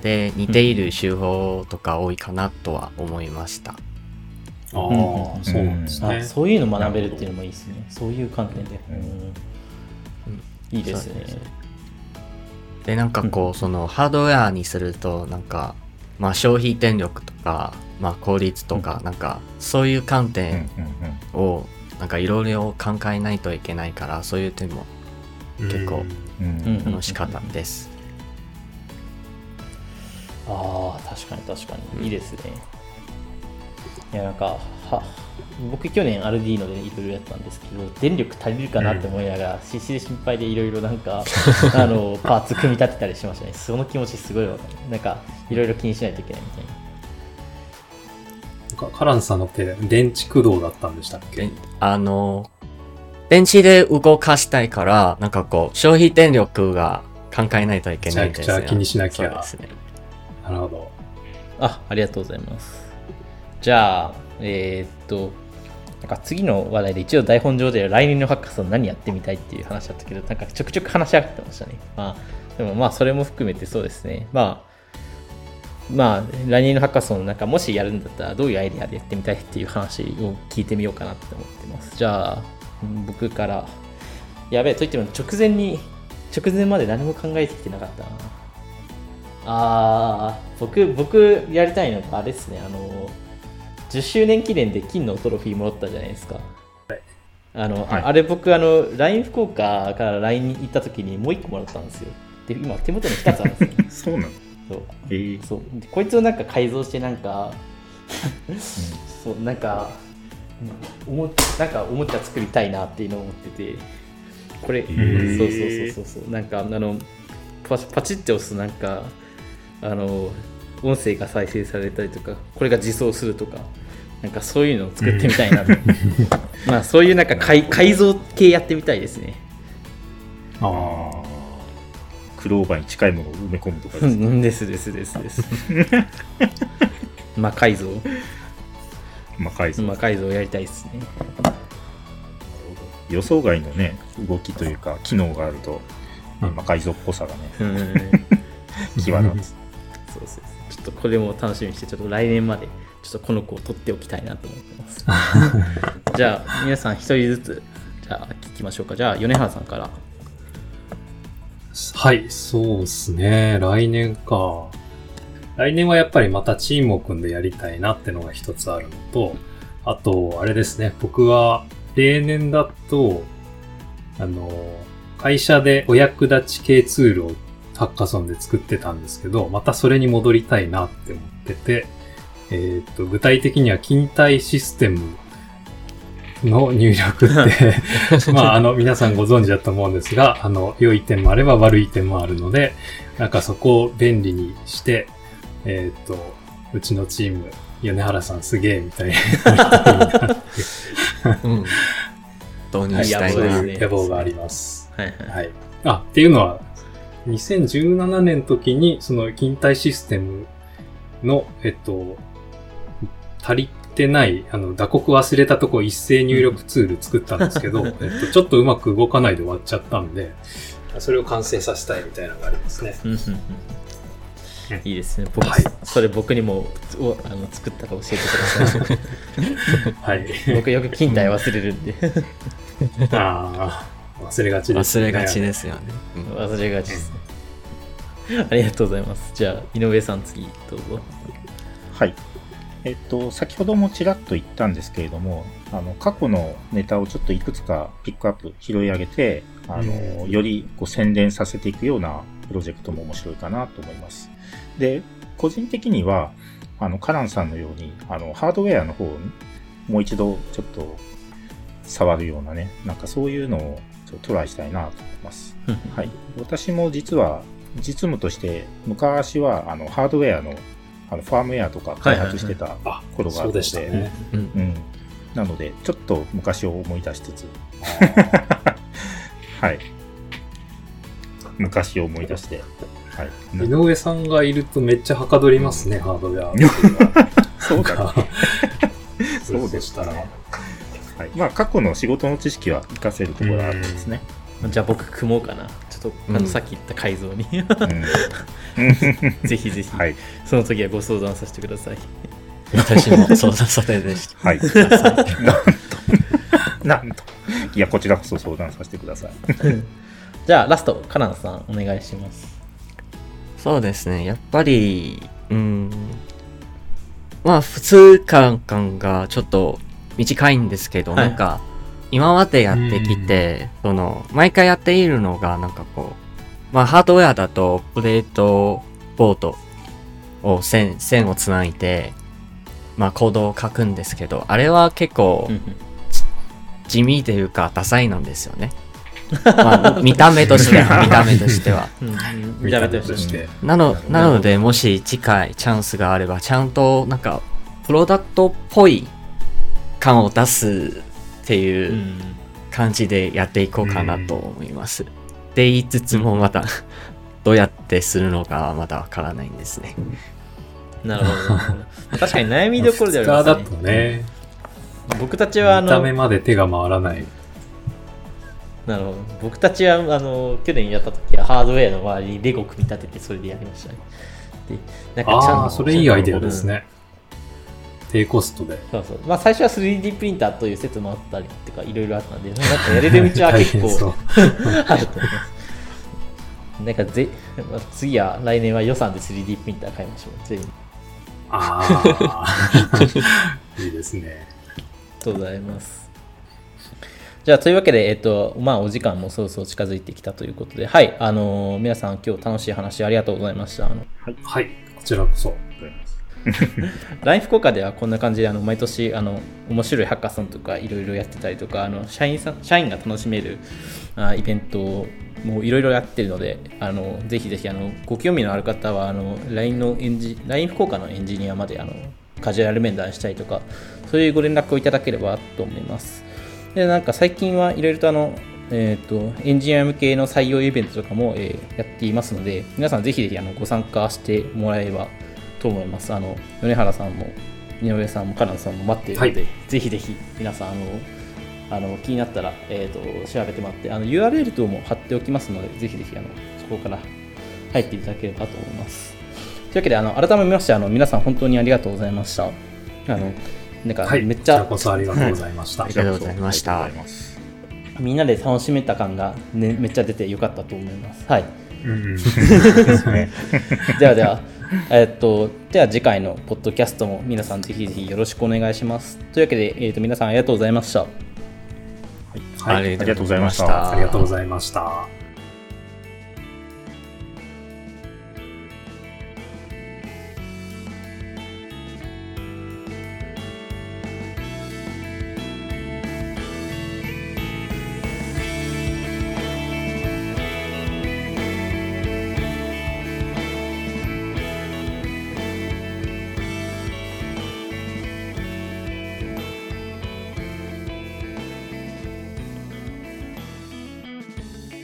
D: で似ている手法とか多いかなとは思いました。
B: ああ、そうなんですね。
A: あそういうの学べるっていうのもいいですね。そういう観点で。
C: うん
A: うんいいですね。
D: で、なんかこう、そのハードウェアにすると、なんか、まあ消費電力とか、まあ効率とか、なんかそういう観点を、なんかいろいろ考えないといけないから、そういう点も結構楽しかったです。
A: ああ、確かに確かに。いいですね。いや、なんか、は僕去年アルディーノでいろいろやったんですけど、電力足りるかなって思いながら、必死で心配でいろいろなんか、あの、パーツ組み立てたりしましたね。その気持ちすごいわかる。なんか、いろいろ気にしないといけないみたいな。
B: かカランさんのって電池駆動だったんでしたっけ？
D: であの、電池で動かしたいから、なんかこう、消費電力が考えないといけないんですよ。
B: めちゃくちゃ気にしなきゃ
D: そうですね。
B: なるほど。
A: あ、ありがとうございます。じゃあ、えーっと、なんか次の話題で一応台本上で来年のハッカソン何やってみたいっていう話だったけど、なんかちょくちょく話し合ってましたね。まあ、でもまあそれも含めてそうですね。まあ、まあ、来年のハッカソンなんかもしやるんだったらどういうアイデアでやってみたいっていう話を聞いてみようかなって思ってます。じゃあ、うん僕から、やべえ、といっても直前に、直前まで何も考えてきてなかったな。ああ、僕、僕やりたいのがあれですね、あの、10周年記念で金のトロフィーもらったじゃないですか。あの、
C: はい
A: ああれ僕、あの、LINE 福岡から LINE に行った時にもう1個もらったんですよ。で、今手元に2つあるんですよ。
C: そうなの？
A: そう。
C: えー。
A: そう。でこいつをなんか改造してなんか、そうなんかおもなんかおもちゃ作りたいなっていうのを思ってて。これ、
C: ー。
A: そうそうそうそうそう。なんかあのパチパチって押すとなんかあの音声が再生されたりとかこれが自走するとかなんかそういうのを作ってみたいなと、まあそういうなんか改改造系やってみたいですね。
B: ああ。
C: クローバーに近いものを埋め込むとか
A: う
C: ですね。
A: んですですですです。魔改造。
C: 魔改造。
A: 魔改造やりたいですね。
C: 予想外のね、動きというか、機能があると、
B: うん。
C: 魔改造っぽさがね、
A: うん。
C: 際立つ。
A: そうそうちょっとこれも楽しみにしてちょっと来年までちょっとこの子を取っておきたいなと思ってます。じゃあ皆さん一人ずつじゃあ聞きましょうか。じゃあ米原さんから
B: はい、そうですね。来年か。来年はやっぱりまたチームを組んでやりたいなってのが一つあるのと、あと、あれですね。僕は例年だと、あの、会社でお役立ち系ツールをハッカソンで作ってたんですけど、またそれに戻りたいなって思ってて、えーっと、具体的には勤怠システムの入力って、まあ、あの、皆さんご存知だと思うんですが、あの、良い点もあれば悪い点もあるので、なんかそこを便利にして、えーっと、うちのチーム、米原さんすげえみたいな
D: うん。導入したいな。
A: そうですね
B: 野望があります。
A: はいはい
B: はい。あ、っていうのは、2017年の時に、その勤怠システムの、えっと、足りてない、あの、打刻忘れたとこ一斉入力ツール作ったんですけど、えっと、ちょっとうまく動かないで終わっちゃったんで、それを完成させたいみたいなのがありますね。
A: うんうんうんいいですね。僕、
B: はい。
A: それ僕にもおあの作ったら教えてください。
B: はい。
A: 僕よく勤怠忘れるんで。
B: ああ、忘れがちです、
D: 忘れがちですよね。うん。
A: 忘れがちですね。ありがとうございます。じゃあ井上さん次どうぞ。
C: はい。えっと、先ほどもちらっと言ったんですけれども、あの、過去のネタをちょっといくつかピックアップ、拾い上げて、あの、
B: うん
C: よりこう宣伝させていくようなプロジェクトも面白いかなと思います。で、個人的には、あの、カランさんのように、あの、ハードウェアの方にもう一度ちょっと触るようなね、なんかそういうのをちょっとトライしたいなと思います。はい。私も実は、実務として、昔は、あの、ハードウェアの、あの、ファームウェアとか開発してた
B: あ、
C: 頃があるので、
B: そうでしたね。
D: うん
C: うん。なので、ちょっと昔を思い出しつつ、はい。昔を思い出して、はい。
B: 井上さんがいるとめっちゃはかどりますね、ハードウェア。
C: そうだね。そうでした
B: ら
C: ね。はい。まあ、過去の仕事の知識は活かせるところがあるんですね。
A: じゃあ僕組もうかなちょっとあの
D: うん
A: さっき言った改造に
C: うん。
A: ぜひぜひ、
C: はい。
A: その時はご相談させてください
D: 私も相談させてでした。
C: はい。なんと、なんと。いや、こちらこそ相談させてください。
A: じゃあラストカナンさんお願いします
D: そうですね。やっぱり、うん。まあ、普通感感がちょっと短いんですけど、
A: はい
D: なんか、今までやってきて、その、毎回やっているのが、なんかこう、まあ、ハードウェアだと、プレートボートを線、線をつないで、まあ、コードを書くんですけど、あれは結構地味というか、ダサいなんですよね。まあ、見た目としては、見た目としては。
B: 見た目
A: として。
D: なの
B: な
D: ので、もし次回チャンスがあれば、ちゃんとなんか、プロダクトっぽい感を出すって
A: う
D: いうん感じでやっていこうかなと思います。って言いつつも、また、どうやってするのかまだわからないんですね。
A: なるほど確かに悩みどころであり
B: 2日だ
A: ますね
B: とね、
A: 僕たちはあ
B: 見た
A: の
B: 目まで手が回らない。
A: なるほど僕たちはあの去年やった時はハードウェアの周りにレゴ組み立ててそれでやりましたねでなんかちゃん
B: ああ、それいいアイデアですね。低コストで。
A: そうそうまあ最初は 3D プリンターという説もあったりとかいろいろあったのでなんか やれる道は結構 あると思いますなんかぜまあ次は来年は予算で 3D プリンター買いましょう全員
B: ああ、いいですね。
A: ありがとうございます。じゃあ、というわけで、えっと、まあ、お時間もそろそろ近づいてきたということで、はい、あのー皆さん今日楽しい話ありがとうございました。あの、
B: はい、こちらこそ。
A: LINE 福岡ではこんな感じで、あの、毎年、あの、面白いハッカソンとかいろいろやってたりとか、あの、社員さん、社員が楽しめるあイベントをもういろいろやってるので、あのぜひぜひあのご興味のある方はあの LINE のエンジ LINE 福岡のエンジニアまであのカジュアル面談したりとか、そういうご連絡をいただければと思います。で、なんか最近はいろいろとあの、えっ、ー、と、エンジニア向けの採用イベントとかも、えー、やっていますので、皆さんぜひぜひあのご参加してもらえればと思います。あの、米原さんも、井上さんも、カナンさんも待っているので、はい、ぜひぜひ皆さん、あの、あの気になったら、えーと、調べてもらって、あの URL 等も貼っておきますので、ぜひぜひあのそこから入っていただければと思います。というわけで、あの改めましてあの、皆さん本当にありがとうございました。あのなんかめっちゃ、
B: はい、こそありがとうございました。
D: ありがとうございました。
A: みんなで楽しめた感が、ね、めっちゃ出てよかったと思います。はい。うん、ではでは、えっと、では次回のポッドキャストも皆さんぜひぜひよろしくお願いします。というわけで、えっと、皆さんありがとうございました。
C: はい、ありがとうございました。
B: ありがとうございました。